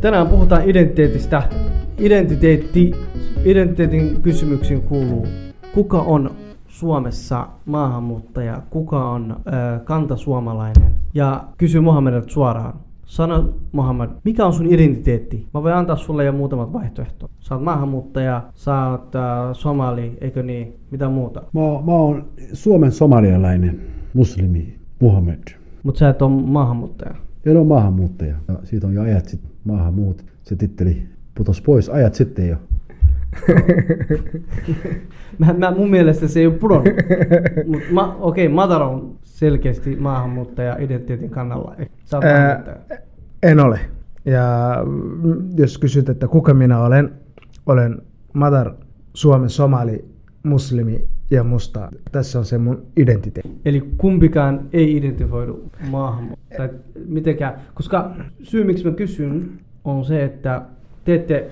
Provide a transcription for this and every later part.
Tänään puhutaan identiteetistä. Identiteetti, identiteetin kysymyksiin kuuluu, kuka on Suomessa maahanmuuttaja, kuka on ö, kantasuomalainen. Ja kysy Mohamedilta suoraan. Sano Mohammed, mikä on sun identiteetti? Mä voin antaa sulle jo muutamat vaihtoehtoja. Sä oot maahanmuuttaja, sä oot äh, somali, eikö niin? Mitä muuta? Mä, mä oon Suomen somalialainen muslimi Muhammed. Mut sä et ole maahanmuuttaja. En ole maahanmuuttaja. Ja siitä on jo ajat sitten maahanmuut. Se titteli putos pois ajat sitten jo. mä, mä, mun mielestä se ei ole pudonnut. Mut ma, okei, okay, Matar on selkeästi maahanmuuttaja identiteetin kannalla. Sä Ää, en ole. Ja mm, jos kysyt, että kuka minä olen, olen Madar, Suomen somali, muslimi ja musta. Tässä on se mun identiteetti. Eli kumpikaan ei identifioidu maahanmuuttaja. Tai mitenkään, koska syy miksi mä kysyn on se, että te ette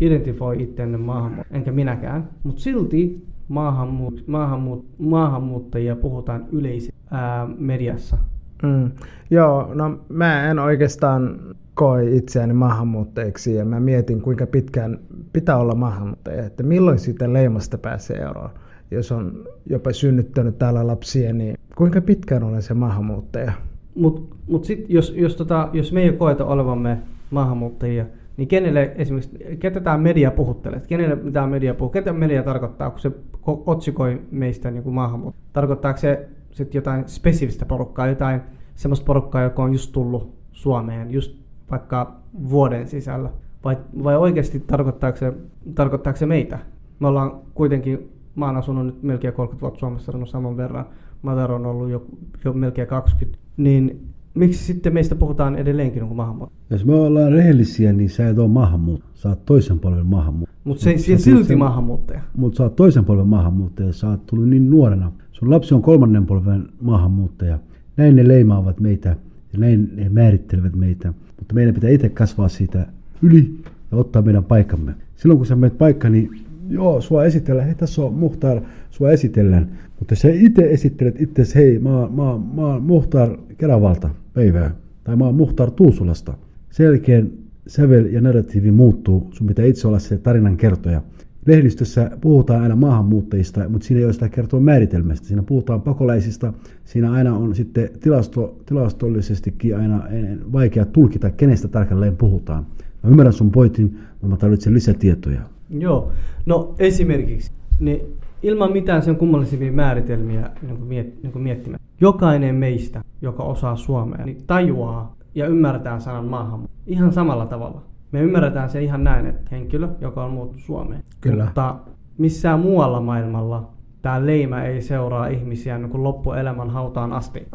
identifioi itseänne maahanmuuttajia, enkä minäkään, mutta silti maahanmuut, maahanmuut, maahanmuuttajia puhutaan yleisesti ää, mediassa. Mm. Joo, no mä en oikeastaan koe itseäni maahanmuuttajiksi ja mä mietin kuinka pitkään pitää olla maahanmuuttaja, että milloin siitä leimasta pääsee eroon. Jos on jopa synnyttänyt täällä lapsia, niin kuinka pitkään olen se maahanmuuttaja? Mutta mut sitten jos, jos, tota, jos me ei koeta olevamme maahanmuuttajia, niin kenelle esimerkiksi, ketä tämä media puhuttelee? Kenelle tämä media puhuu? Ketä media tarkoittaa, kun se ko- otsikoi meistä niin kuin maahanmuuttajia? Tarkoittaako se sitten jotain spesifistä porukkaa, jotain semmoista porukkaa, joka on just tullut Suomeen, just vaikka vuoden sisällä? Vai, vai oikeasti tarkoittaako se, tarkoittaako se meitä? Me ollaan kuitenkin, mä oon asunut nyt melkein 30 vuotta Suomessa, on saman verran. Matar on ollut jo, jo melkein 20. Niin miksi sitten meistä puhutaan edelleenkin niin maahanmuuttajia? Jos me ollaan rehellisiä, niin sä et ole maahanmuuttaja. Sä oot toisen polven maahanmuuttaja. Mutta se, se silti sä- maahanmuuttaja. Mutta sä oot toisen polven maahanmuuttaja, sä oot tullut niin nuorena. Sun lapsi on kolmannen polven maahanmuuttaja. Näin ne leimaavat meitä ja näin ne määrittelevät meitä. Mutta meidän pitää itse kasvaa siitä yli ja ottaa meidän paikkamme. Silloin kun sä menet paikkaan, niin joo, sua esitellään, hei tässä on Muhtar, sua esitellään. Mutta sä itse esittelet itse, hei mä, mä, mä oon Muhtar Keravalta päivää. Tai mä oon Muhtar Tuusulasta. Sen jälkeen sävel ja narratiivi muuttuu. Sun pitää itse olla se tarinan kertoja. Lehdistössä puhutaan aina maahanmuuttajista, mutta siinä ei ole sitä kertoa määritelmästä. Siinä puhutaan pakolaisista. Siinä aina on sitten tilasto, tilastollisestikin aina eh, vaikea tulkita, kenestä tarkalleen puhutaan. Mä ymmärrän sun pointin, mutta mä tarvitsen lisätietoja. Joo. No esimerkiksi, niin ilman mitään sen kummallisimpia määritelmiä niin kuin miet, niin kuin miettimään. Jokainen meistä, joka osaa suomea, niin tajuaa ja ymmärtää sanan maahanmuutto ihan samalla tavalla. Me ymmärretään se ihan näin, että henkilö, joka on muuttu Suomeen. Kyllä. Mutta missään muualla maailmalla tämä leima ei seuraa ihmisiä niin kuin loppuelämän hautaan asti.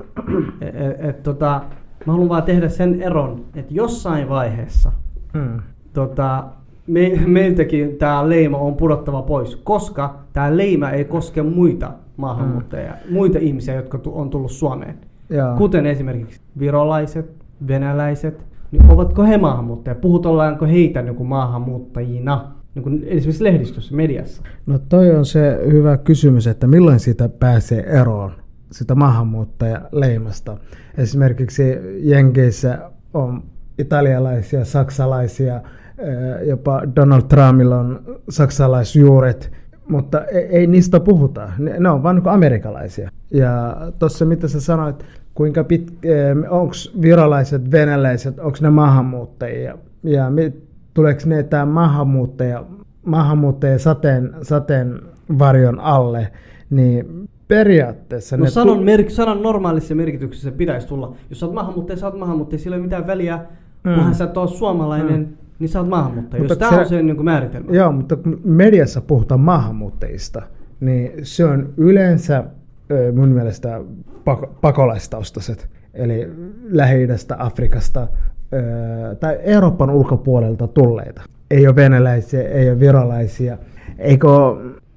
Et, et, et, tota, mä haluan vaan tehdä sen eron, että jossain vaiheessa Mm. tota, me, meiltäkin tämä leima on pudottava pois, koska tämä leima ei koske muita maahanmuuttajia, mm. muita ihmisiä, jotka tu- on tullut Suomeen. Joo. Kuten esimerkiksi virolaiset, venäläiset, niin ovatko he maahanmuuttajia? Puhutellaanko heitä niin kuin maahanmuuttajina, niin kuin esimerkiksi lehdistössä, mediassa? No toi on se hyvä kysymys, että milloin siitä pääsee eroon, sitä maahanmuuttajaleimasta. Esimerkiksi Jenkeissä on italialaisia, saksalaisia, jopa Donald Trumpilla on saksalaisjuuret, mutta ei, ei niistä puhuta. Ne, ne on vain niin amerikkalaisia. Ja tuossa mitä sä sanoit, kuinka pit, onko virolaiset, venäläiset, onko ne maahanmuuttajia? Ja tuleeko ne tämä maahanmuuttaja, maahanmuuttaja sateen, sateen varjon alle, niin periaatteessa No ne sanon, tu- mer- sanon normaalissa merkityksessä pitäisi tulla. Jos sä oot maahanmuuttaja, sä oot maahanmuuttaja, sillä ei ole mitään väliä, Mm. kunhan sä ole suomalainen, mm. Niin sä oot maahanmuuttaja. Mutta Jos tämä on se niin kuin määritelmä. Joo, mutta kun mediassa puhutaan maahanmuuttajista, niin se on yleensä mun mielestä pak- pakolaistaustaiset, eli lähi Afrikasta tai Euroopan ulkopuolelta tulleita. Ei ole venäläisiä, ei ole virolaisia, eikö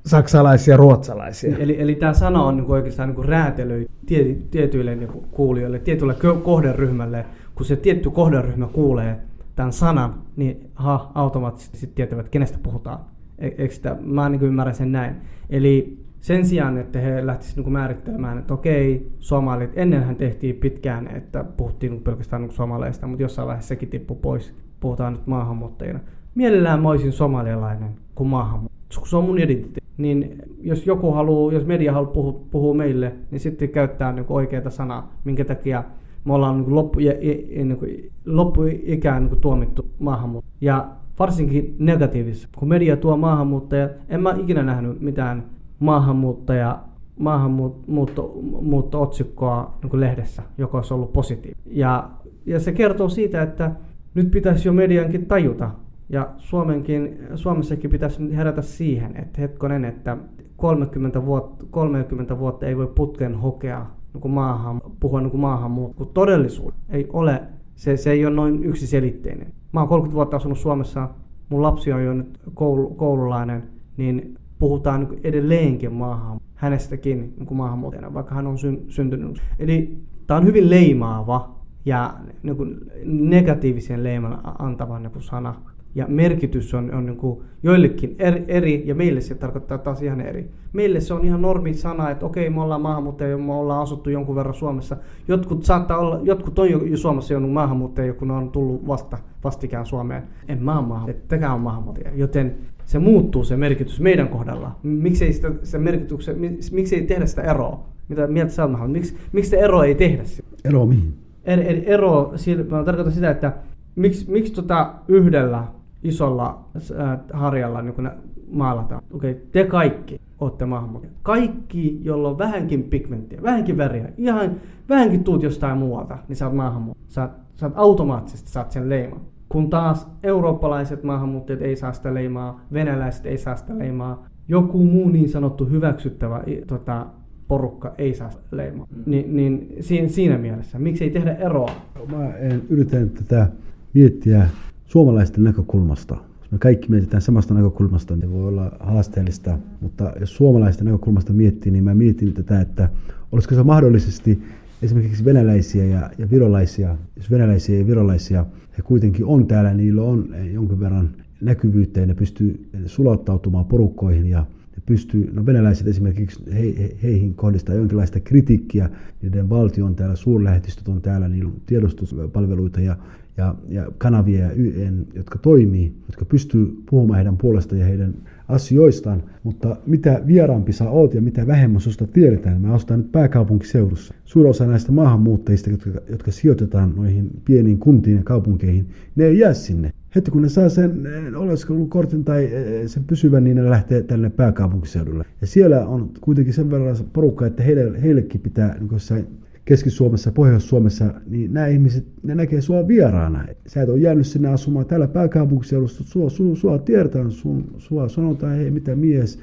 saksalaisia, ruotsalaisia. Eli, eli tämä sana on niinku oikeastaan niinku räätälöi tie, tietyille niinku kuulijoille, tietylle kohderyhmälle. Kun se tietty kohderyhmä kuulee tämän sanan, niin ha, automaattisesti tietävät, kenestä puhutaan. E- sitä? Mä niinku ymmärrän sen näin. Eli sen sijaan, että he lähtisivät niin määrittelemään, että okei, somalit, ennenhän tehtiin pitkään, että puhuttiin niin pelkästään niin somaleista, mutta jossain vaiheessa sekin tippui pois, puhutaan nyt maahanmuuttajina. Mielellään mä olisin somalialainen kuin maahanmuuttaja, se on mun identiteetti. Niin jos joku haluaa, jos media haluaa puhua, puhua meille, niin sitten käyttää niin oikeita sanaa, minkä takia me ollaan niin loppu, niin loppuikään niin tuomittu maahanmuutto. Ja varsinkin negatiivissa. Kun media tuo maahanmuuttaja, en mä ikinä nähnyt mitään maahanmuuttaja maahanmuutto-otsikkoa niin lehdessä, joka olisi ollut positiivinen. Ja, ja se kertoo siitä, että nyt pitäisi jo mediankin tajuta, ja Suomenkin, Suomessakin pitäisi herätä siihen, että hetkonen, että 30 vuotta, 30 vuotta ei voi putken hokea niin maahan, puhua niin maahanmuutto, kun todellisuus ei ole, se, se ei ole noin yksiselitteinen. Mä oon 30 vuotta asunut Suomessa, mun lapsi on jo nyt koulu, koululainen, niin puhutaan niin edelleenkin maahan, hänestäkin niin maahanmuuttajana, vaikka hän on sy- syntynyt. Eli tämä on hyvin leimaava ja niin negatiivisen leiman antava niin sana. Ja merkitys on, on niin kuin joillekin eri, eri, ja meille se tarkoittaa taas ihan eri. Meille se on ihan normi sana, että okei, me ollaan maahanmuuttajia, me ollaan asuttu jonkun verran Suomessa. Jotkut saattaa olla, jotkut on jo, jo Suomessa jo maahanmuuttajia, kun ne on tullut vasta vastikään Suomeen. En mä ole maahanmuuttaja, tekään on maahanmuuttaja. Joten se muuttuu se merkitys meidän kohdalla. Miksei sitä, sitä merkityksen, miksei tehdä sitä eroa? Mitä mieltä sä oot, miksi, miksi sitä eroa ei tehdä? Ero mihin? Er, er, ero, mä tarkoitan sitä, että miksi, miksi tota yhdellä isolla äh, harjalla niin kun maalataan. Okei, okay, te kaikki olette maahanmuuttajia. Kaikki, jolla on vähänkin pigmenttiä, vähänkin väriä, ihan vähänkin tuut jostain muualta, niin sä oot maahanmuuttaja. Sä, sä oot automaattisesti saat sen leiman. Kun taas eurooppalaiset maahanmuuttajat ei saa sitä leimaa, venäläiset ei saa sitä leimaa, joku muu niin sanottu hyväksyttävä tota, porukka ei saa leimaa. Mm. Ni, niin siinä, siinä mielessä, miksi ei tehdä eroa? Mä en yritän tätä miettiä suomalaisten näkökulmasta. Jos me kaikki mietitään samasta näkökulmasta, niin voi olla haasteellista, mutta jos suomalaisten näkökulmasta miettii, niin mä mietin tätä, että olisiko se mahdollisesti esimerkiksi venäläisiä ja, ja virolaisia, jos venäläisiä ja virolaisia he kuitenkin on täällä, niillä on jonkin verran näkyvyyttä ja ne pystyy sulauttautumaan porukkoihin ja ne pystyy, no venäläiset esimerkiksi he, he, heihin kohdistaa jonkinlaista kritiikkiä, niiden valtio on täällä, suurlähetystöt on täällä, niillä on tiedostuspalveluita ja, ja, ja kanavia, ja YN, jotka toimii, jotka pystyy puhumaan heidän puolestaan ja heidän asioistaan, mutta mitä vieraampi sä oot ja mitä vähemmän susta tiedetään, mä ostan nyt pääkaupunkiseudussa. Suurin osa näistä maahanmuuttajista, jotka, jotka sijoitetaan noihin pieniin kuntiin ja kaupunkeihin, ne ei jää sinne. Heti kun ne saa sen eh, oleskelukortin tai eh, sen pysyvän, niin ne lähtee tänne pääkaupunkiseudulle. Ja siellä on kuitenkin sen verran porukka, että heille, heillekin pitää niin Keski-Suomessa, Pohjois-Suomessa, niin nämä ihmiset, ne näkee sua vieraana. Sä et ole jäänyt sinne asumaan täällä pääkaupunkiseudussa, sua, sua, sua tiedetään, sun, sua sanotaan, hei mitä mies,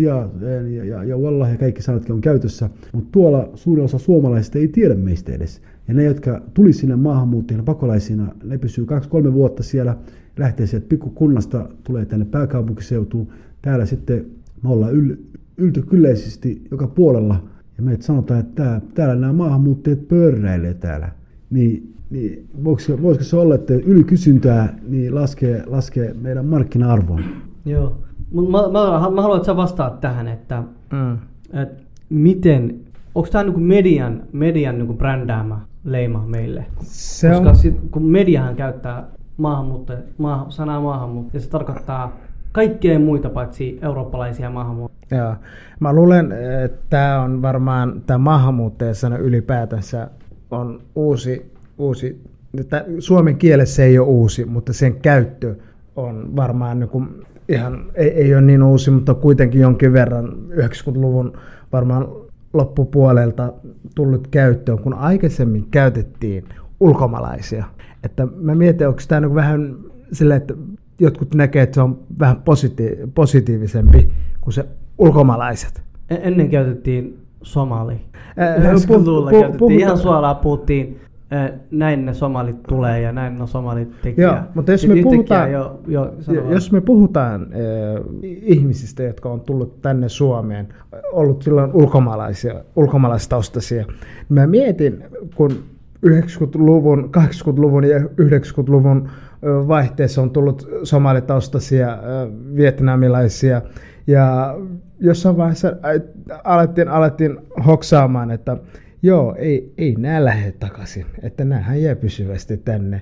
ja, ja, ja, ja wallah ja kaikki sanatkin on käytössä, mutta tuolla suurin osa suomalaisista ei tiedä meistä edes. Ja ne, jotka tuli sinne maahanmuuttajina, pakolaisina, ne pysyy kaksi-kolme vuotta siellä, lähtee sieltä pikkukunnasta, tulee tänne pääkaupunkiseutuun. Täällä sitten me ollaan yl, yltykylleisesti joka puolella ja meitä sanotaan, että tää, täällä nämä maahanmuuttajat pörräilee täällä, niin, niin voisiko, voisiko se olla, että ylikysyntää niin laskee, laskee meidän markkina-arvoa? Joo, mutta mä, mä, mä haluan, että sä vastaat tähän, että, mm. että miten, onko tämä niinku median, median niinku brändäämä leima meille? Se Koska on... sit, kun mediahan käyttää maahanmuuttaja, maa, sanaa maahanmuuttaja, se tarkoittaa kaikkea muita paitsi eurooppalaisia maahanmuuttajia. Joo. Mä luulen, että tämä on varmaan, tämä maahanmuuttajasana ylipäätänsä on uusi, uusi että suomen kielessä ei ole uusi, mutta sen käyttö on varmaan niin kuin ihan, ei, ei ole niin uusi, mutta kuitenkin jonkin verran 90-luvun varmaan loppupuolelta tullut käyttöön, kun aikaisemmin käytettiin ulkomaalaisia. Että mä mietin, onko tämä niin vähän sille, että jotkut näkee, että se on vähän positi- positiivisempi kuin se ulkomaalaiset. E-, ennen käytettiin somali. 90-luvulla pu- käytettiin pu- ihan suoraan, puhuttiin näin ne somalit tulee ja näin ne somalit tekee. Joo, mutta jos me, puhutaan, jo, jo jos me puhutaan äh, ihmisistä, jotka on tullut tänne Suomeen, ollut silloin ulkomaalaisia, ulkomaalaistaustaisia, niin mä mietin, kun 90-luvun, 80-luvun ja 90-luvun vaihteessa on tullut somalitaustaisia, vietnamilaisia ja jossain vaiheessa alettiin, alettiin hoksaamaan, että joo, ei, ei nämä lähde takaisin, että näähän jää pysyvästi tänne.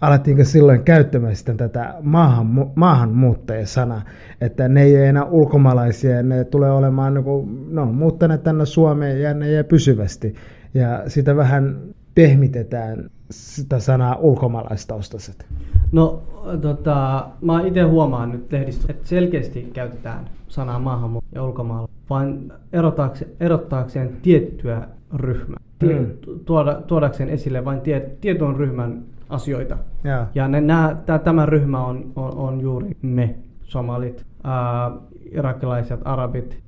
Alettiinko silloin käyttämään sitten tätä maahan, maahanmuuttajasanaa, että ne ei ole enää ulkomaalaisia, ne tulee olemaan, niin kuin, no muuttaneet tänne Suomeen ja ne jää pysyvästi. Ja sitä vähän pehmitetään sitä sanaa ulkomaalaistaustaiset. No, tota, mä itse huomaan nyt lehdistössä, että selkeästi käytetään sanaa maahanmuutto ja ulkomaalla, vain erottaakseen, erottaakseen tiettyä ryhmää. Mm. tuoda, tuodakseen esille vain tie, tietyn ryhmän asioita. Ja, ja ne, nää, tää, tämä ryhmä on, on, on juuri me, somalit, ää, irakilaiset, arabit,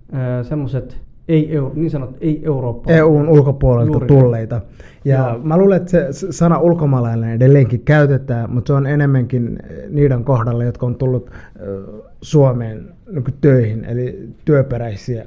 semmoiset ei, niin sanot, ei Eurooppa. EUn ulkopuolelta Juuri. tulleita. Ja Joo. mä luulen, että se sana ulkomaalainen edelleenkin käytetään, mutta se on enemmänkin niiden kohdalla, jotka on tullut Suomeen niin töihin, eli työperäisiä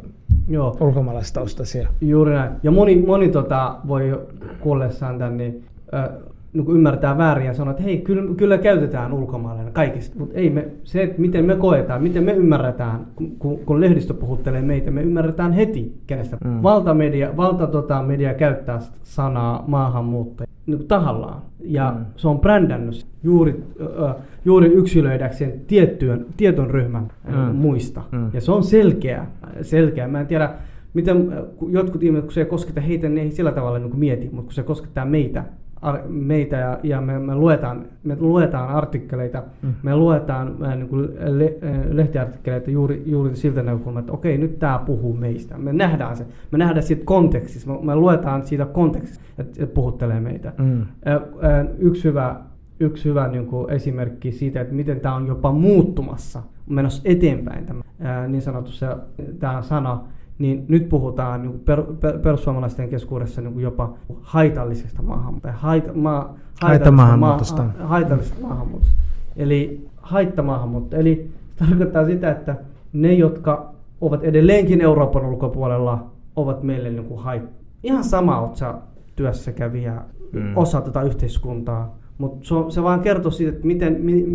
Joo. ulkomaalaistaustaisia. Juuri näin. Ja moni, moni tota, voi kuullessaan tämän, niin, äh, niin kuin ymmärtää väärin ja sanoo, että hei, kyllä, kyllä käytetään ulkomaalainen kaikista, mutta ei me, se, että miten me koetaan, miten me ymmärretään, kun, kun lehdistö puhuttelee meitä, me ymmärretään heti, kenestä. Mm. Valtamedia, valta tota, media käyttää sanaa maahanmuuttaja niin tahallaan. Ja mm. se on brändännyt juuri, äh, juuri yksilöidäkseen tiettyön, tietyn ryhmän mm. muista. Mm. Ja se on selkeä, selkeä. Mä en tiedä, miten jotkut ihmiset, kun se ei kosketa heitä, niin ei sillä tavalla niin mieti, mutta kun se koskettaa meitä, meitä ja, ja me, me, luetaan, me luetaan artikkeleita, mm. me luetaan äh, niin kuin le, äh, lehtiartikkeleita juuri, juuri siltä näkökulmasta, että okei, nyt tämä puhuu meistä. Me nähdään se. Me nähdään siitä kontekstissa. Me, me luetaan siitä kontekstissa, että et puhuttelee meitä. Mm. Äh, äh, yksi hyvä, yksi hyvä niin kuin esimerkki siitä, että miten tämä on jopa muuttumassa, menossa eteenpäin tämä äh, niin sanotussa tämä sana, niin nyt puhutaan niin per, per, perussuomalaisten keskuudessa niin jopa haitallisesta maahanmuutosta. Haita, maa, haitamaahanmuutosta. Maa, haitallisesta maahanmuutosta. Eli haittamaahanmuutto. Eli se tarkoittaa sitä, että ne, jotka ovat edelleenkin Euroopan ulkopuolella, ovat meille niin kuin hait. Ihan sama, oot sä työssäkävijä, mm. osa tätä yhteiskuntaa. Mutta se, se vaan kertoo siitä, että miten mi,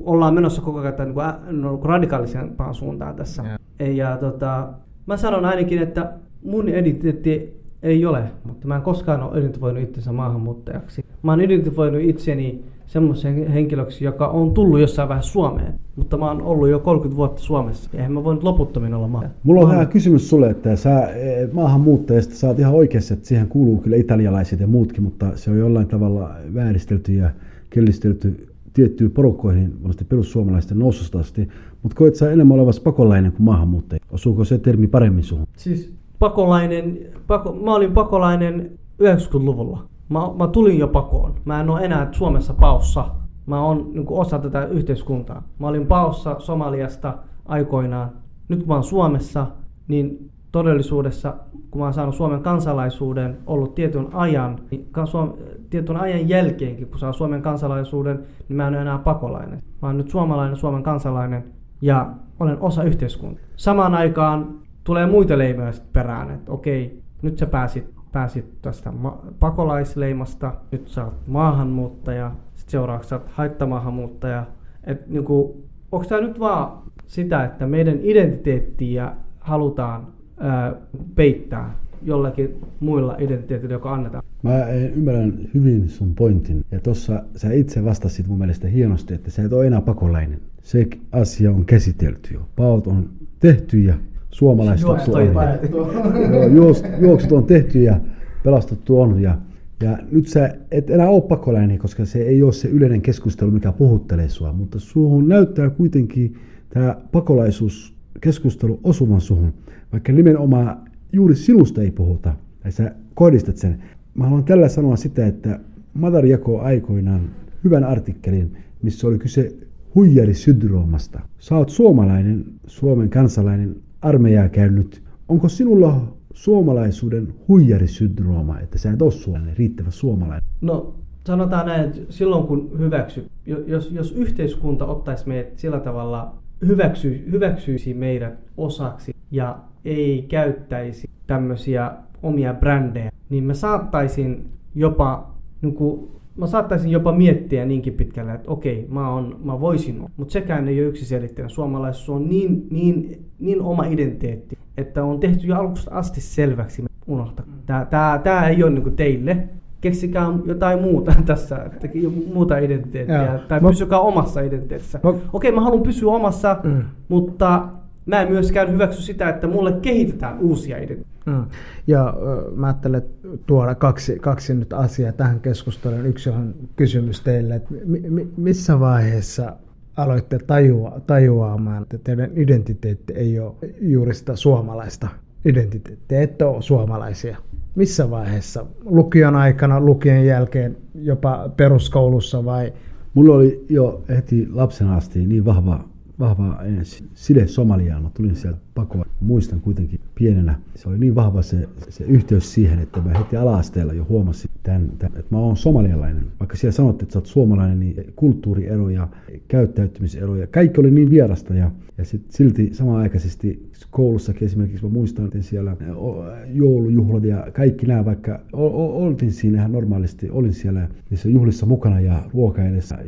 ollaan menossa koko ajan niin kuin, no, radikaalisempaan suuntaan tässä. Yeah. Ja, tota, Mä sanon ainakin, että mun identiteetti ei ole, mutta mä en koskaan ole identifioinut itsensä maahanmuuttajaksi. Mä oon identifioinut itseni semmoisen henkilöksi, joka on tullut jossain vähän Suomeen, mutta mä oon ollut jo 30 vuotta Suomessa. Eihän mä voinut loputtomin olla maa. Mulla on vähän kysymys sulle, että sä e, maahanmuuttajasta saat ihan oikeassa, että siihen kuuluu kyllä italialaiset ja muutkin, mutta se on jollain tavalla vääristelty ja kellistelty tiettyihin porukkoihin, varmasti perussuomalaisten noususta asti, mutta koet sä enemmän olevassa pakolainen kuin maahanmuuttaja? Osuuko se termi paremmin suhun? Siis pakolainen, pako, mä olin pakolainen 90-luvulla. Mä, mä tulin jo pakoon. Mä en ole enää Suomessa paossa. Mä oon niin osa tätä yhteiskuntaa. Mä olin paossa Somaliasta aikoinaan. Nyt kun mä oon Suomessa, niin todellisuudessa, kun mä oon saanut Suomen kansalaisuuden, ollut tietyn ajan, niin tietyn ajan jälkeenkin, kun saa Suomen kansalaisuuden, niin mä en ole enää pakolainen. Mä oon nyt suomalainen, Suomen kansalainen ja olen osa yhteiskuntaa. Samaan aikaan tulee muita leimoja perään, että okei, nyt sä pääsit, pääsit tästä ma- pakolaisleimasta, nyt sä oot maahanmuuttaja, sitten seuraavaksi sä oot haittamaahanmuuttaja. Et, niin kuin, onko tämä nyt vaan sitä, että meidän identiteettiä halutaan ää, peittää jollakin muilla identiteetillä, joka annetaan. Mä ymmärrän hyvin sun pointin. Ja tuossa sä itse vastasit mun mielestä hienosti, että sä et ole enää pakolainen. Se asia on käsitelty jo. Paot on tehty ja suomalaiset on juoksut, juoksut on tehty ja pelastettu on. Ja, ja nyt sä et enää ole pakolainen, koska se ei ole se yleinen keskustelu, mikä puhuttelee sua. Mutta suhun näyttää kuitenkin tämä pakolaisuuskeskustelu osuvan suhun. Vaikka nimenomaan juuri sinusta ei puhuta, tai sä kohdistat sen. Mä haluan tällä sanoa sitä, että Madar jakoi aikoinaan hyvän artikkelin, missä oli kyse huijarisyndroomasta. Sä oot suomalainen, Suomen kansalainen, armeijaa käynyt. Onko sinulla suomalaisuuden huijarisyndrooma, että sä et ole suomalainen, riittävä suomalainen? No sanotaan näin, että silloin kun hyväksy, jos, jos yhteiskunta ottaisi meidät sillä tavalla, hyväksy, hyväksyisi meidät osaksi ja ei käyttäisi tämmöisiä omia brändejä, niin mä saattaisin jopa niin kuin mä saattaisin jopa miettiä niinkin pitkälle, että okei, mä, on, mä voisin, mutta sekään ei ole yksiselitteinen. Suomalaisuus on niin, niin, niin oma identiteetti, että on tehty jo alusta asti selväksi, unohta. Tää, tää, tää ei ole niinku teille, keksikää jotain muuta tässä, muuta identiteettiä, Joo. tai mä... pysykää omassa identiteetissä. Mä... Okei, mä haluan pysyä omassa, mm. mutta mä en myöskään hyväksy sitä, että mulle kehitetään uusia ideoita. Mm. Ja mä ajattelen tuoda kaksi, kaksi nyt asiaa tähän keskusteluun. Yksi on kysymys teille, että mi, missä vaiheessa aloitte tajua, tajuamaan, että teidän identiteetti ei ole juuri sitä suomalaista identiteettiä, ette ole suomalaisia? Missä vaiheessa? Lukion aikana, lukion jälkeen, jopa peruskoulussa vai? Mulla oli jo heti lapsena asti niin vahva vahva side Somaliaan. Mä tulin sieltä pakoon. Muistan kuitenkin pienenä. Se oli niin vahva se, se yhteys siihen, että mä heti ala-asteella jo huomasin, tämän, tämän, että mä oon somalialainen. Vaikka siellä sanottiin, että sä oot suomalainen, niin kulttuurieroja, käyttäytymiseroja, kaikki oli niin vierasta. Ja, ja sit silti samanaikaisesti koulussakin esimerkiksi mä muistan, että siellä joulujuhlat ja kaikki nämä, vaikka oltiin siinä ihan normaalisti, olin siellä niissä juhlissa mukana ja ruoka edessä,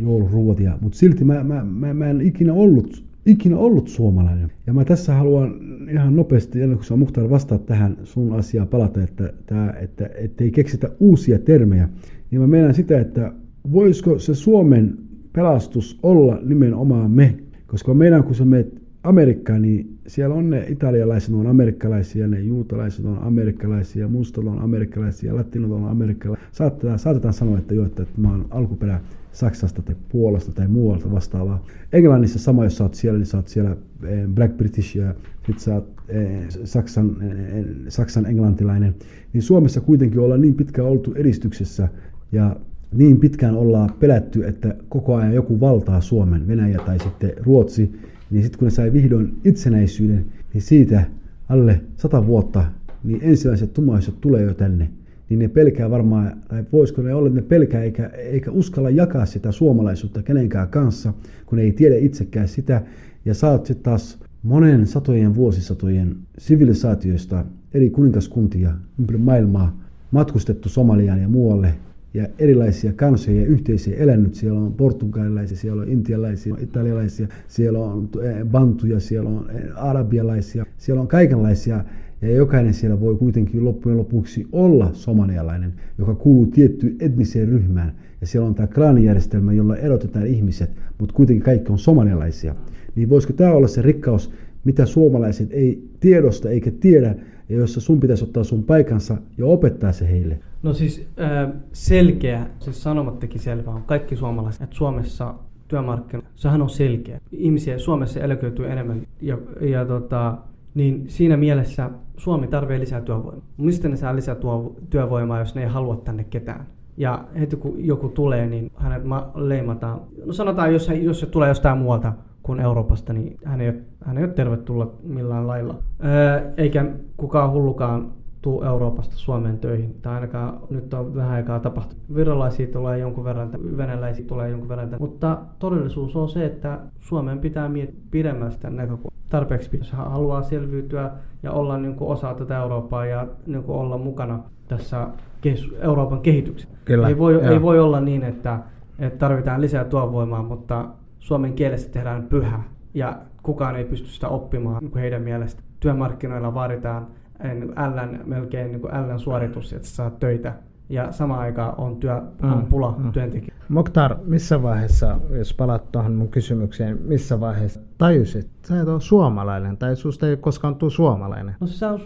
ja, mutta silti mä, mä, mä, mä en ikinä ollut ikinä ollut suomalainen. Ja mä tässä haluan ihan nopeasti, ennen kuin sä Muhtar vastaa tähän sun asiaan palata, että, tää, että, että ei keksitä uusia termejä, niin mä meinaan sitä, että voisiko se Suomen pelastus olla nimenomaan me, koska meidän kun sä menet Amerikkaan, niin siellä on ne italialaiset, on amerikkalaisia, ne juutalaiset on amerikkalaisia, mustat on amerikkalaisia, latinot on amerikkalaisia. Saatetaan, saatetaan sanoa, että jo, että mä oon alkuperä Saksasta tai Puolasta tai muualta vastaavaa. Englannissa sama, jos sä oot siellä, niin sä oot siellä eh, Black British ja sit sä oot eh, Saksan, eh, Saksan englantilainen. Niin Suomessa kuitenkin ollaan niin pitkään oltu edistyksessä ja niin pitkään ollaan pelätty, että koko ajan joku valtaa Suomen, Venäjä tai sitten Ruotsi, niin sitten kun ne sai vihdoin itsenäisyyden, niin siitä alle sata vuotta, niin ensimmäiset tumaiset tulee jo tänne niin ne pelkää varmaan, tai voisiko ne olla, että ne pelkää eikä, eikä uskalla jakaa sitä suomalaisuutta kenenkään kanssa, kun ei tiedä itsekään sitä. Ja sä oot sitten taas monen satojen vuosisatojen sivilisaatioista eri kuningaskuntia ympäri maailmaa matkustettu Somaliaan ja muualle ja erilaisia kansoja ja yhteisöjä elänyt. Siellä on portugalilaisia, siellä on intialaisia, italialaisia, siellä on eh, bantuja, siellä on eh, arabialaisia, siellä on kaikenlaisia ja jokainen siellä voi kuitenkin loppujen lopuksi olla somalialainen, joka kuuluu tiettyyn etniseen ryhmään. Ja siellä on tämä klaanijärjestelmä, jolla erotetaan ihmiset, mutta kuitenkin kaikki on somalialaisia. Niin voisiko tämä olla se rikkaus, mitä suomalaiset ei tiedosta eikä tiedä, ja jossa sun pitäisi ottaa sun paikansa ja opettaa se heille? No siis selkeä, siis sanomat teki selvää on kaikki suomalaiset, että Suomessa työmarkkina, sehän on selkeä. Ihmisiä Suomessa eläköityy enemmän ja, ja tota, niin siinä mielessä Suomi tarvitsee lisää työvoimaa. Mistä ne saa lisää työvoimaa, jos ne ei halua tänne ketään? Ja heti kun joku tulee, niin hänet leimataan. No sanotaan, jos, jos se tulee jostain muualta kuin Euroopasta, niin hän ei hän ei ole tervetullut millään lailla. Öö, eikä kukaan hullukaan tuu Euroopasta Suomeen töihin. Tai ainakaan nyt on vähän aikaa tapahtunut. Virolaisia tulee jonkun verran, venäläisiä tulee jonkun verran. Mutta todellisuus on se, että Suomen pitää miettiä pidemmästä näkökulmasta. Tarpeeksi, jos haluaa selviytyä ja olla niin kuin osa tätä Eurooppaa ja niin kuin olla mukana tässä Euroopan kehityksessä. Kyllä, ei, voi, ei voi olla niin, että, että tarvitaan lisää tuovoimaa, mutta suomen kielessä tehdään pyhä ja kukaan ei pysty sitä oppimaan niin kuin heidän mielestä. Työmarkkinoilla vaaditaan Ln, melkein niin kuin Ln suoritus, että saa töitä. Ja samaan aikaan on, työ, mm, on pula mm. työntekijä. Moktar, missä vaiheessa, jos palaat tuohon mun kysymykseen, missä vaiheessa tajusit, että sä et ole suomalainen tai susta ei koskaan tule suomalainen? No se on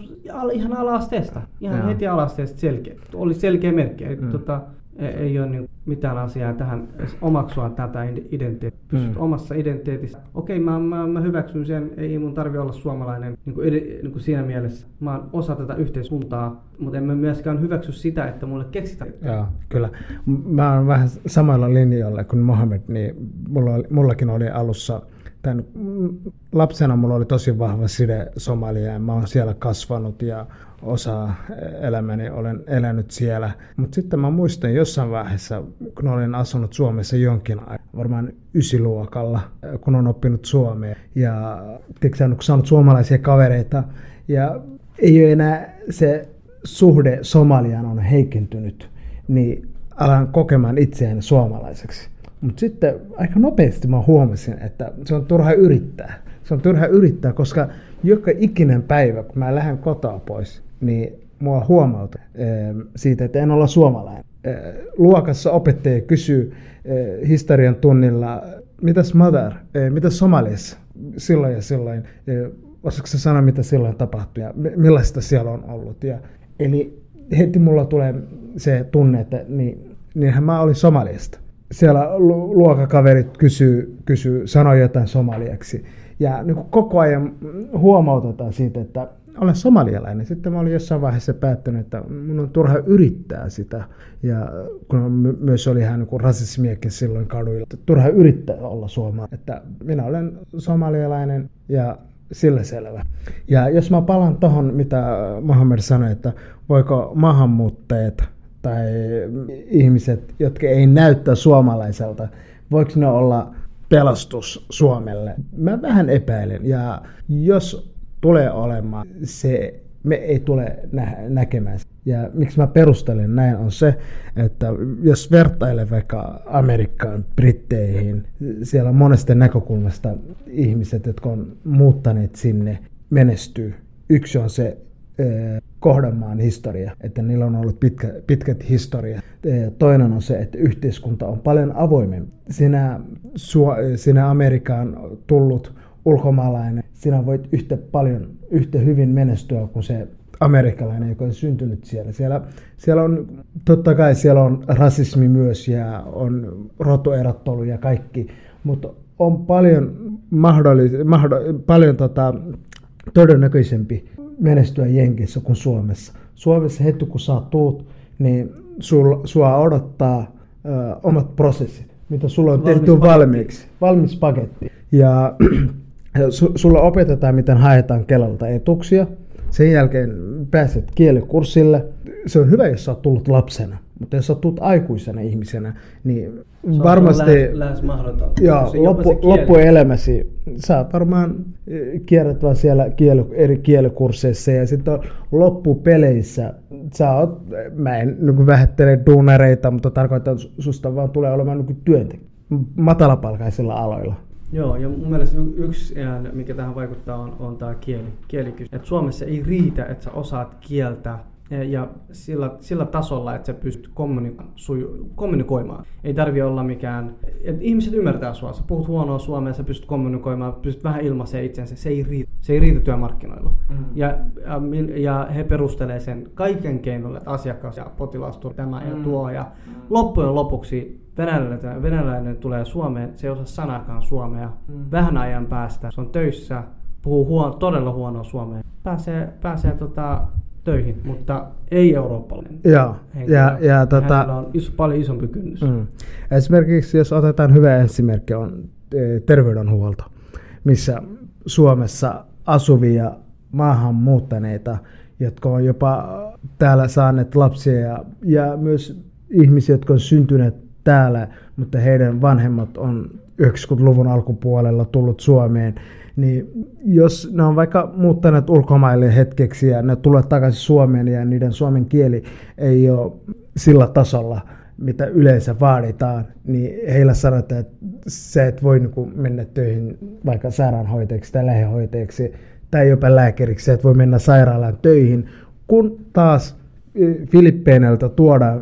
ihan ala-asteesta, ihan Joo. heti ala-asteesta selkeä. Oli selkeä merkki. Mm. Tota, ei, ei ole niin mitään asiaa tähän omaksua tätä identiteettiä. Pysyt mm. omassa identiteetissä. Okei, mä, mä, mä hyväksyn sen, ei mun tarvi olla suomalainen niin kuin, niin kuin siinä mielessä. Mä oon osa tätä yhteiskuntaa, mutta en mä myöskään hyväksy sitä, että mulle keksitään. Joo, kyllä. Mä oon vähän samalla linjalla kuin Mohamed, niin mulla, mullakin oli alussa tämän, lapsena mulla oli tosi vahva side Somaliaan. Mä oon siellä kasvanut ja osa elämäni olen elänyt siellä. Mutta sitten mä muistan jossain vaiheessa, kun olin asunut Suomessa jonkin aikaa, varmaan ysiluokalla, kun on oppinut suomea. Ja tiedätkö, kun saanut suomalaisia kavereita. Ja ei ole enää se suhde Somaliaan on heikentynyt. Niin alan kokemaan itseäni suomalaiseksi. Mutta sitten aika nopeasti mä huomasin, että se on turha yrittää. Se on turha yrittää, koska joka ikinen päivä, kun mä lähden kotoa pois, niin mua huomauta siitä, että en olla suomalainen. Luokassa opettaja kysyy historian tunnilla, mitäs mother, mitäs Somaliassa silloin ja silloin, osaatko sanoa, mitä silloin tapahtui ja millaista siellä on ollut. Ja, eli heti mulla tulee se tunne, että niin, niinhän mä olin Somaliasta. Siellä luokakaverit kysyy, kysyy sanoi jotain somaliaksi. Ja niin koko ajan huomautetaan siitä, että olen somalialainen. Sitten mä olin jossain vaiheessa päättänyt, että mun on turha yrittää sitä. Ja kun myös oli ihan niin rasismiakin silloin kaduilla, että turha yrittää olla suomalainen. Että minä olen somalialainen ja sillä selvä. Ja jos mä palaan tuohon, mitä Mohammed sanoi, että voiko maahanmuuttajat tai ihmiset, jotka ei näyttää suomalaiselta, voiko ne olla pelastus Suomelle? Mä vähän epäilen. Ja jos tulee olemaan, se me ei tule nä- näkemään. Ja miksi mä perustelen näin on se, että jos vertailee vaikka Amerikkaan, Britteihin, siellä on monesta näkökulmasta ihmiset, jotka on muuttaneet sinne, menestyy. Yksi on se kohdemaan historia, että niillä on ollut pitkä, pitkät historia. Toinen on se, että yhteiskunta on paljon avoimempi. Sinä, sinä Amerikaan tullut ulkomaalainen, sinä voit yhtä paljon, yhtä hyvin menestyä kuin se amerikkalainen, joka on syntynyt siellä. Siellä, siellä on, totta kai siellä on rasismi myös ja on rotuerottelu ja kaikki, mutta on paljon, mahdollis, mahdoll, paljon tota, todennäköisempi menestyä Jenkissä kuin Suomessa. Suomessa heti kun sä tuut, niin sul, sua odottaa ö, omat prosessit, mitä sulla on valmis tehty paketti. valmiiksi. Valmis paketti. Ja sulla opetetaan, miten haetaan Kelalta etuksia. Sen jälkeen pääset kielikurssille. Se on hyvä, jos sä oot tullut lapsena. Mutta jos sä tulet aikuisena ihmisenä, niin se varmasti... lähes, lähes. Joo, loppu, loppuelämäsi sä varmaan eh, kierrät vaan siellä kieli, eri kielikursseissa ja sitten loppupeleissä sä oot, mä en niin vähättele duunareita, mutta tarkoitan, että susta vaan tulee olemaan niin työntekijä matalapalkaisilla aloilla. Joo, ja mun mielestä yksi, mikä tähän vaikuttaa, on, on tämä kieli, kielikysymys. Et Suomessa ei riitä, että sä osaat kieltä ja sillä, sillä tasolla, että sä pystyt kommunikoimaan. Ei tarvi olla mikään, että ihmiset ymmärtää sua, sä puhut huonoa suomea, sä pystyt kommunikoimaan, pystyt vähän ilmaiseen itsensä, se ei riitä, se ei riitä työmarkkinoilla. Mm. Ja, ja, ja, he perustelee sen kaiken keinoilla, että asiakas ja potilas tuo tämä mm. ja tuo, ja mm. loppujen lopuksi venäläinen, venäläinen tulee Suomeen, se ei osaa sanakaan suomea. Mm. Vähän ajan päästä, se on töissä, puhuu huono, todella huonoa suomea. Pääsee, pääsee tota, töihin, mutta ei eurooppalainen. Joo, ja, ja tota, on iso, paljon isompi kynnys. Mm. Esimerkiksi jos otetaan hyvä esimerkki on e, terveydenhuolto, missä Suomessa asuvia maahanmuuttaneita, jotka on jopa täällä saaneet lapsia ja, ja myös ihmisiä, jotka on syntyneet täällä, mutta heidän vanhemmat on 90-luvun alkupuolella tullut Suomeen, niin jos ne on vaikka muuttaneet ulkomaille hetkeksi ja ne tulee takaisin Suomeen ja niiden suomen kieli ei ole sillä tasolla, mitä yleensä vaaditaan, niin heillä sanotaan, että sä et voi niin mennä töihin vaikka sairaanhoitajaksi tai lähihoitajaksi tai jopa lääkäriksi, sä et voi mennä sairaalaan töihin, kun taas Filippeineiltä tuodaan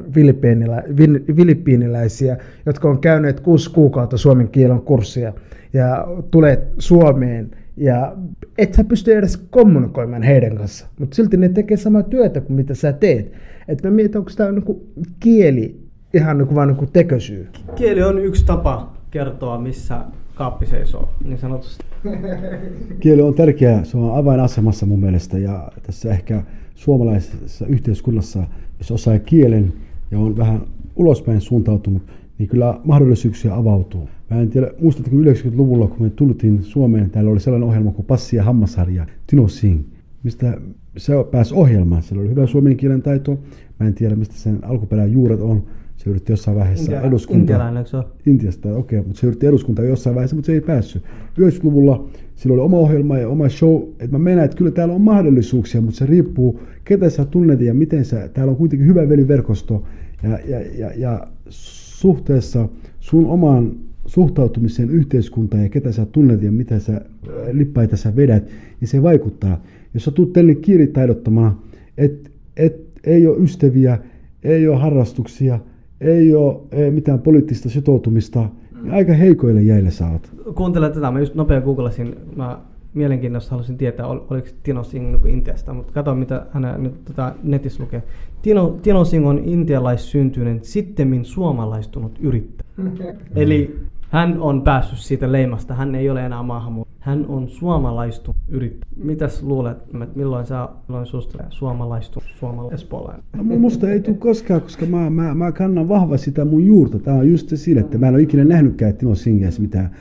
filippiiniläisiä, jotka on käyneet kuusi kuukautta suomen kielen kurssia ja tulee Suomeen ja et sä pysty edes kommunikoimaan heidän kanssa, mutta silti ne tekee samaa työtä kuin mitä sä teet. Että mä mietin, onko tämä niinku kieli ihan niinku vaan niinku tekösyy. Kieli on yksi tapa kertoa, missä kaappi seisoo, niin sanotusti. Kieli on tärkeä, se on avainasemassa mun mielestä ja tässä ehkä suomalaisessa yhteiskunnassa, jos osaa kielen ja on vähän ulospäin suuntautunut, niin kyllä mahdollisuuksia avautuu. Mä en tiedä, muistatko 90-luvulla, kun me tultiin Suomeen, täällä oli sellainen ohjelma kuin Passi ja Hammasharja, Tino Singh, mistä se pääsi ohjelmaan. Siellä oli hyvä suomen kielen taito. Mä en tiedä, mistä sen alkuperän juuret on. Se yritti jossain vaiheessa Intia, eduskunta... Intialainen, se? Intiasta, okei, mutta se yritti eduskuntaa jossain vaiheessa, mutta se ei päässyt. 90-luvulla sillä oli oma ohjelma ja oma show, että mä menen, että kyllä täällä on mahdollisuuksia, mutta se riippuu, ketä sä tunnet ja miten sä, täällä on kuitenkin hyvä veliverkosto ja, ja, ja, ja suhteessa sun omaan suhtautumiseen yhteiskuntaan ja ketä sä tunnet ja mitä sä lippaita sä vedät, niin se vaikuttaa. Jos sä tulet tänne kielitaidottomana, et, et, ei ole ystäviä, ei ole harrastuksia, ei ole mitään poliittista sitoutumista, niin aika heikoille jäille sä oot. Kuuntele tätä, mä just nopea googlasin, mä mielenkiintoista halusin tietää, ol, oliko Tino Singh niin Intiasta, mutta katsoin mitä hän nyt tota, netissä lukee. Tino, Tino Singh on intialaissyntyinen, sittemmin suomalaistunut yrittäjä. Eli hän on päässyt siitä leimasta, hän ei ole enää maahanmuuttaja. Hän on suomalaistunut yrittäjä. Mitäs luulet, että milloin sä milloin susta suomalaistunut suomalaisespolainen? No, musta ei tule koskaan, koska mä, mä, mä kannan vahva sitä mun juurta. Tämä on just se sille, että mä en ole ikinä nähnytkään Tino Singhiässä mitään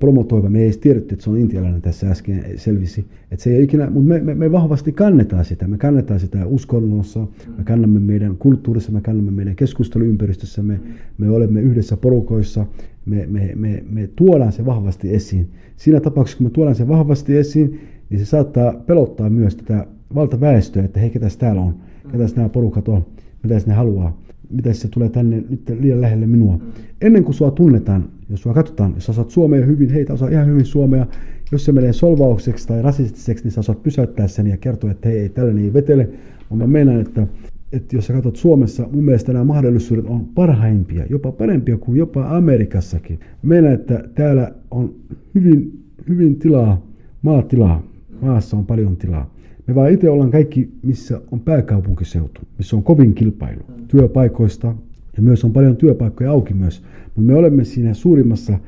promotoiva. Me ei edes tiedetty, että se on intialainen tässä äsken selvisi. Että se ei ikinä, mutta me, me, me, vahvasti kannetaan sitä. Me kannetaan sitä uskonnossa, me kannamme meidän kulttuurissa, me kannamme meidän keskusteluympäristössä, me, me olemme yhdessä porukoissa, me, me, me, me tuodaan se vahvasti esiin. Siinä tapauksessa, kun me tuodaan se vahvasti esiin, niin se saattaa pelottaa myös tätä valtaväestöä, että hei, ketäs täällä on, ketäs nämä porukat on, mitä ne haluaa, mitä se tulee tänne nyt liian lähelle minua. Ennen kuin sua tunnetaan, jos sua katsotaan, jos sä osaat suomea hyvin, heitä osaa ihan hyvin suomea, jos se menee solvaukseksi tai rasistiseksi, niin sä osaat pysäyttää sen ja kertoa, että hei, ei tällainen ei vetele. Mutta mä meinaan, että, että jos sä katsot Suomessa, mun mielestä nämä mahdollisuudet on parhaimpia, jopa parempia kuin jopa Amerikassakin. Meinaan, että täällä on hyvin, hyvin tilaa, maatilaa, maassa on paljon tilaa. Me vaan itse ollaan kaikki, missä on pääkaupunkiseutu, missä on kovin kilpailu työpaikoista ja myös on paljon työpaikkoja auki myös. Mutta me olemme siinä suurimmassa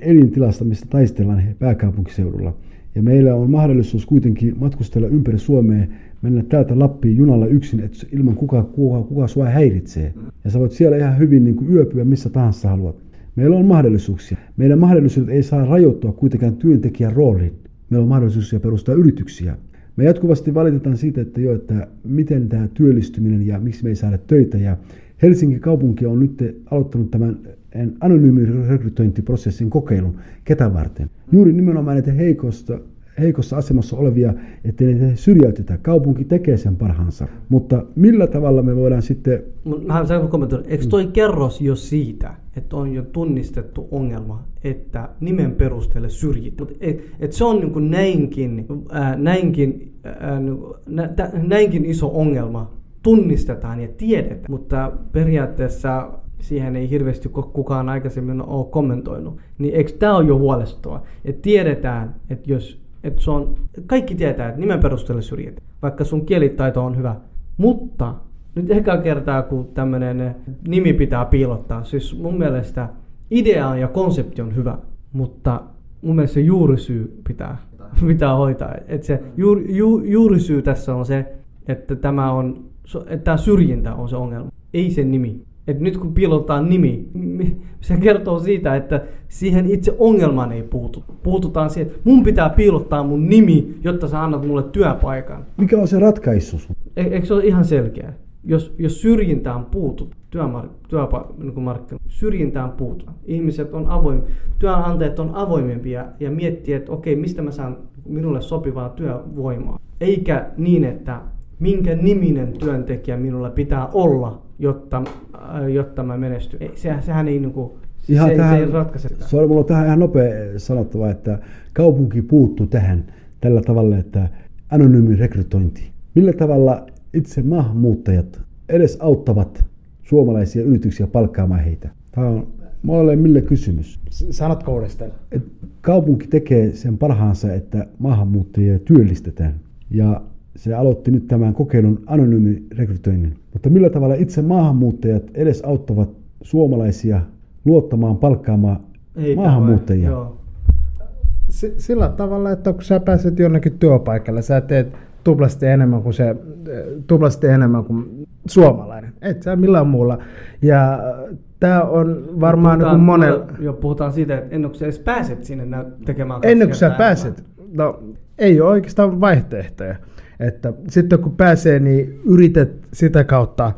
elintilasta, mistä taistellaan pääkaupunkiseudulla. Ja meillä on mahdollisuus kuitenkin matkustella ympäri Suomea, mennä täältä Lappiin junalla yksin, että ilman kuka, kuka, kuka sua häiritsee. Ja sä voit siellä ihan hyvin niin kuin yöpyä missä tahansa haluat. Meillä on mahdollisuuksia. Meidän mahdollisuudet ei saa rajoittua kuitenkaan työntekijän rooliin. Meillä on mahdollisuuksia perustaa yrityksiä. Me jatkuvasti valitetaan siitä, että, jo, että miten tämä työllistyminen ja miksi me ei saada töitä. Ja Helsingin kaupunki on nyt aloittanut tämän anonyymin rekrytointiprosessin kokeilun ketä varten. Juuri nimenomaan näitä heikosta, heikossa asemassa olevia, että ne syrjäytetä. Kaupunki tekee sen parhaansa. Mutta millä tavalla me voidaan sitten... Mä kommentoida. Eikö toi mm. kerros jo siitä, että on jo tunnistettu ongelma, että nimen perusteella syrjitään? Et, et se on niin kuin näinkin, ää, näinkin, ää, nä, näinkin iso ongelma, tunnistetaan ja tiedetään, mutta periaatteessa siihen ei hirveästi kukaan aikaisemmin ole kommentoinut. Niin eikö tämä ole jo huolestuttava? Että tiedetään, että jos että se on, kaikki tietää, että nimen perusteella syrjitään, vaikka sun kielitaito on hyvä. Mutta nyt ehkä kertaa, kun tämmöinen nimi pitää piilottaa. Siis mun mielestä idea ja konsepti on hyvä, mutta mun mielestä se juurisyy pitää, pitää hoitaa. Että se juur, ju, juurisyy tässä on se, että tämä on, että tämä syrjintä on se ongelma, ei se nimi. Et nyt kun piilotetaan nimi, se kertoo siitä, että siihen itse ongelmaan ei puutu. Puututaan siihen, että mun pitää piilottaa mun nimi, jotta sä annat mulle työpaikan. Mikä on se ratkaisu? E- eikö se ole ihan selkeä? Jos, jos syrjintään puutut, työmar- työmarkkinoilla, syrjintään puutut, ihmiset on avoin, työnantajat on avoimempia ja miettii, että okei, mistä mä saan minulle sopivaa työvoimaa. Eikä niin, että minkä niminen työntekijä minulla pitää olla, jotta, äh, jotta mä menestyn. Se, sehän ei niinku, ihan se, tähän, se ei ratkaise sitä. Se on mulla tähän ihan nopea sanottava, että kaupunki puuttuu tähän tällä tavalla, että anonyymi rekrytointi. Millä tavalla itse maahanmuuttajat edes auttavat suomalaisia yrityksiä palkkaamaan heitä? Tämä on mille kysymys. Sanotko uudestaan? Et kaupunki tekee sen parhaansa, että maahanmuuttajia työllistetään. Ja se aloitti nyt tämän kokeilun anonyymi rekrytoinnin. Mutta millä tavalla itse maahanmuuttajat edes auttavat suomalaisia luottamaan, palkkaamaan Ei maahanmuuttajia? Vai, Sillä tavalla, että kun sä pääset jonnekin työpaikalle, sä teet tuplasti enemmän kuin se, tuplasti enemmän kuin suomalainen. Et sä millään muulla. Ja tämä on varmaan puhutaan, niin monella... Jo puhutaan siitä, että ennen kuin sä edes pääset sinne tekemään Ennen kuin sä pääset. No, ei ole oikeastaan vaihtoehtoja. Että sitten kun pääsee, niin yrität sitä kautta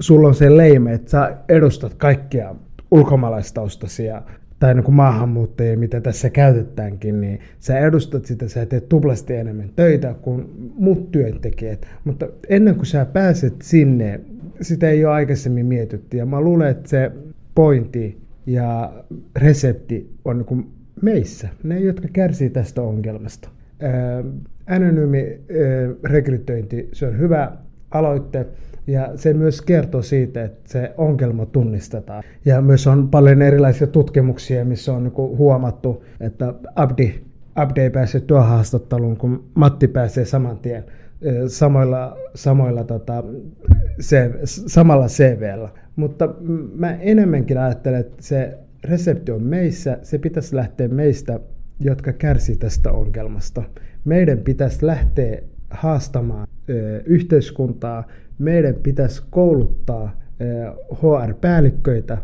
sulla on se leime, että sä edustat kaikkia ulkomaalaistaustaisia tai niin kuin maahanmuuttajia, mitä tässä käytetäänkin, niin sä edustat sitä, sä teet tuplasti enemmän töitä kuin muut työntekijät. Mutta ennen kuin sä pääset sinne, sitä ei ole aikaisemmin mietitty. Ja mä luulen, että se pointti ja resepti on niin kuin meissä, ne jotka kärsii tästä ongelmasta. Anonyymi rekrytointi, se on hyvä aloitte ja se myös kertoo siitä, että se ongelma tunnistetaan. Ja myös on paljon erilaisia tutkimuksia, missä on niin huomattu, että Abdi, Abdi ei pääse työhaastatteluun, kun Matti pääsee saman tien samoilla, samoilla tota, CV, samalla CVllä. Mutta mä enemmänkin ajattelen, että se resepti on meissä, se pitäisi lähteä meistä, jotka kärsii tästä ongelmasta. Meidän pitäisi lähteä haastamaan yhteiskuntaa, meidän pitäisi kouluttaa HR-päällikköitä,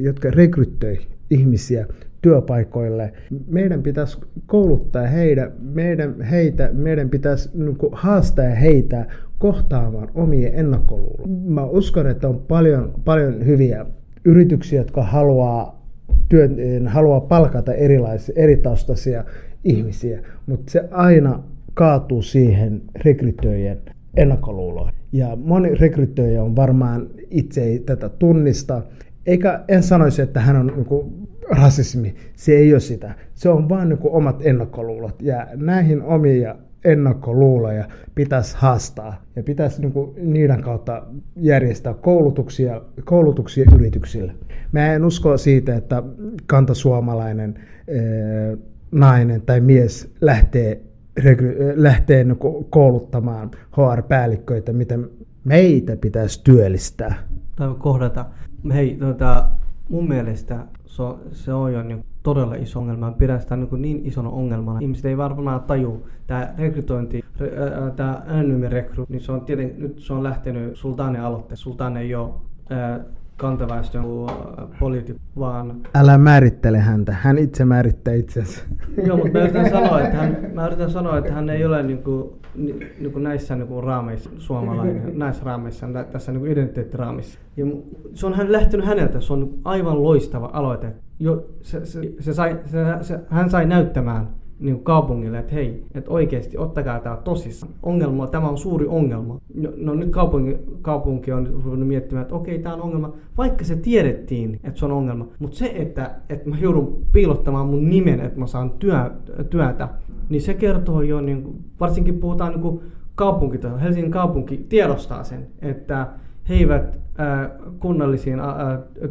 jotka rekryttöi ihmisiä työpaikoille. Meidän pitäisi kouluttaa heitä, meidän, heitä, meidän pitäisi niin kuin, haastaa heitä kohtaamaan omia ennakkoluuloja. Mä uskon, että on paljon, paljon hyviä yrityksiä, jotka haluaa, työn, haluaa palkata erilaisia, eri taustaisia ihmisiä, mutta se aina kaatuu siihen rekrytöijän ennakkoluuloihin. Ja moni rekrytoija on varmaan itse ei tätä tunnista, eikä en sanoisi, että hän on niin rasismi. Se ei ole sitä. Se on vain niin omat ennakkoluulot. Ja näihin omia ennakkoluuloja pitäisi haastaa ja pitäisi niin kuin niiden kautta järjestää koulutuksia, koulutuksia yrityksille. Mä en usko siitä, että kantasuomalainen ee, nainen tai mies lähtee lähtee niin kouluttamaan HR-päällikköitä, miten meitä pitäisi työllistää. Tai kohdata. Hei, tuota, mun mielestä se on, jo niin todella iso ongelma. Pidän sitä niin, niin isona ongelmana. Ihmiset ei varmaan taju. Tämä rekrytointi, tämä anonyymi rekry, niin se on tietenkin, nyt se on lähtenyt sultanen aloitteesta. Sultane ei ole kantaväestön poliitikko, vaan... Älä määrittele häntä, hän itse määrittää itsensä. Joo, mutta mä yritän sanoa, että hän, mä yritän sanoa, että hän ei ole niinku, ni, niinku näissä niinku raameissa suomalainen, näissä raameissa, tässä niinku identiteettiraamissa. Ja se on hän lähtenyt häneltä, se on aivan loistava aloite. Jo, se, se, se sai, se, se, hän sai näyttämään niin kaupungille, että hei, että oikeasti ottakaa tämä tosissaan. Ongelma, tämä on suuri ongelma. No, no nyt kaupunki, kaupunki on ruvennut miettimään, että okei, tämä on ongelma, vaikka se tiedettiin, että se on ongelma. Mutta se, että, että mä joudun piilottamaan mun nimen, että mä saan työ, työtä, niin se kertoo jo, niin kuin, varsinkin puhutaan niin kuin kaupunkitasolla, Helsingin kaupunki tiedostaa sen, että he eivät äh, kunnallisiin äh,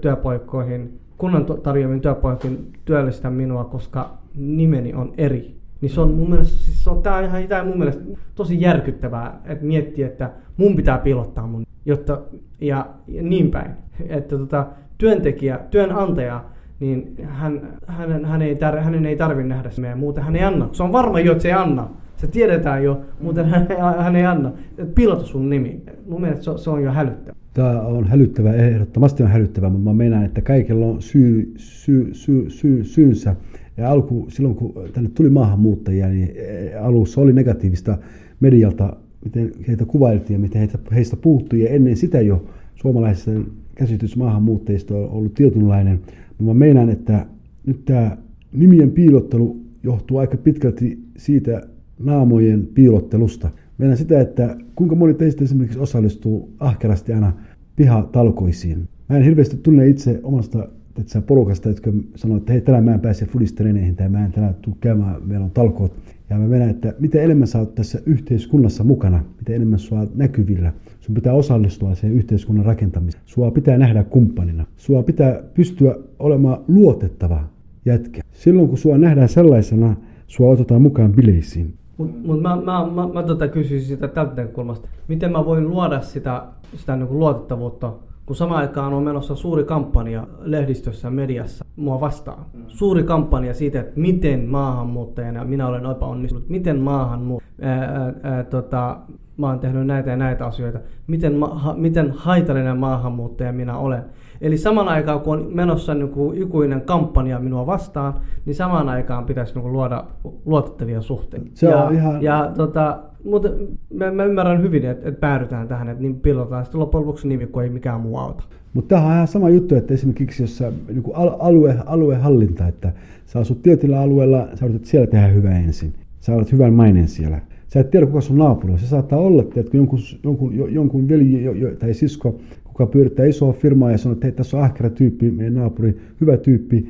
työpaikkoihin, kunnan tarjoamiin työpaikkoihin työllistä minua, koska nimeni on eri. Niin se on mun mielestä, siis se on, tää on ihan tää mun mielestä tosi järkyttävää, että miettiä, että mun pitää pilottaa mun, jotta, ja, ja niin päin. Että tota, työntekijä, työnantaja, niin hän, hän, hän ei tar, hänen ei tarvitse nähdä meidän, muuten hän ei anna. Se on varma jo, että se ei anna. Se tiedetään jo, muuten hän, hän ei anna. Pilota sun nimi. Mun mielestä se, se on jo hälyttävä. Tämä on hälyttävä, ehdottomasti on hälyttävä, mutta mä meinaan, että kaikilla on syy, syy, syy, syy, syynsä ja alku, silloin kun tänne tuli maahanmuuttajia, niin eh, alussa oli negatiivista medialta, miten heitä kuvailtiin ja miten heitä, heistä puuttui. Ja ennen sitä jo suomalaisen käsitys maahanmuuttajista on ollut tietynlainen. Mä meinaan, että nyt tämä nimien piilottelu johtuu aika pitkälti siitä naamojen piilottelusta. Meidän sitä, että kuinka moni teistä esimerkiksi osallistuu ahkerasti aina pihatalkoisiin. Mä en hirveästi tunne itse omasta että porukasta, jotka sanoo, että hei, tänään mä en pääse fudistreneihin tai mä en tänään tule käymään, meillä on talkoot. Ja mä menen, että mitä enemmän sä oot tässä yhteiskunnassa mukana, mitä enemmän sua oot näkyvillä, sun pitää osallistua siihen yhteiskunnan rakentamiseen. Sua pitää nähdä kumppanina. Sua pitää pystyä olemaan luotettava jätkä. Silloin kun sua nähdään sellaisena, sua otetaan mukaan bileisiin. Mutta mut mä, mä, mä, mä tota kysyisin sitä tältä kulmasta. Miten mä voin luoda sitä, sitä niin luotettavuutta kun samaan aikaan on menossa suuri kampanja lehdistössä ja mediassa mua vastaan. Mm. Suuri kampanja siitä, että miten maahanmuuttajana minä olen epäonnistunut, miten maahanmu- ää, ää, tota, mä oon tehnyt näitä ja näitä asioita, miten, ma- ha- miten haitallinen maahanmuuttaja minä olen. Eli saman aikaan, kun on menossa niin kuin ikuinen kampanja minua vastaan, niin samaan aikaan pitäisi niin kuin luoda luotettavia suhteita. Se ja, on ihan... ja tota, mutta mä, mä, ymmärrän hyvin, että, että päädytään tähän, että niin piilotetaan sitten loppujen lopuksi nimi, kun ei mikään muu auta. Mutta tämä on ihan sama juttu, että esimerkiksi jos sä, niin alue, aluehallinta, että sä asut tietyllä alueella, sä yrität siellä tehdä hyvää ensin. Sä olet hyvän mainen siellä. Sä et tiedä, kuka sun naapuri on. Se saattaa olla, että jonkun, jonkun, jonkun veli jo, jo, tai sisko, kuka pyörittää isoa firmaa ja sanoo, että hei, tässä on ahkera tyyppi, meidän naapuri, hyvä tyyppi,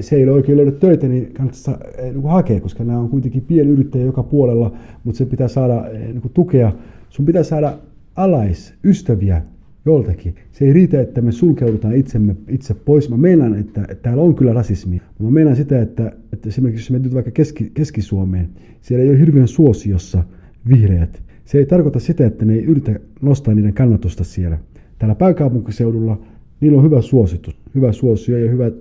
se ei ole oikein löydä töitä, niin kannattaa eh, niin hakea, koska nämä on kuitenkin pienyrittäjä joka puolella, mutta se pitää saada eh, niin tukea. Sun pitää saada alais, ystäviä joltakin. Se ei riitä, että me sulkeudutaan itsemme itse pois. Mä meinaan, että, että täällä on kyllä rasismi. Mä meinaan sitä, että, että esimerkiksi jos mennyt vaikka Keski, Keski-Suomeen, siellä ei ole hirveän suosiossa vihreät. Se ei tarkoita sitä, että ne ei yritä nostaa niiden kannatusta siellä. Täällä pääkaupunkiseudulla niillä on hyvä suositus, hyvä suosio ja hyvät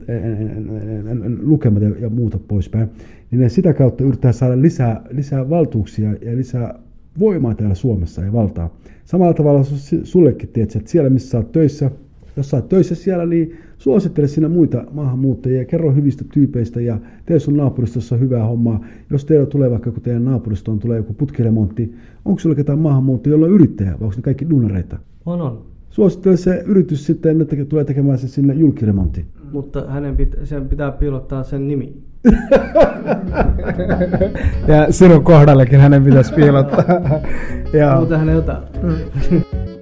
lukemat ja, ja muuta poispäin. Niin ne sitä kautta yrittää saada lisää, lisää valtuuksia ja lisää voimaa täällä Suomessa ja valtaa. Samalla tavalla sullekin, tietysti, että siellä missä sä oot töissä, jos sä oot töissä siellä, niin suosittele sinä muita maahanmuuttajia kerro hyvistä tyypeistä ja tee sun naapuristossa hyvää hommaa. Jos teillä tulee vaikka, kun teidän naapuristoon tulee joku putkiremontti, onko sulla ketään maahanmuuttajia, jolla on yrittäjä vai onko ne kaikki duunareita? On, on. Suosittele se yritys sitten, että tulee tekemään se sinne julkiremontti. Mutta hänen pit- sen pitää piilottaa sen nimi. ja sinun kohdallekin hänen pitäisi piilottaa. Mutta hän ei ota.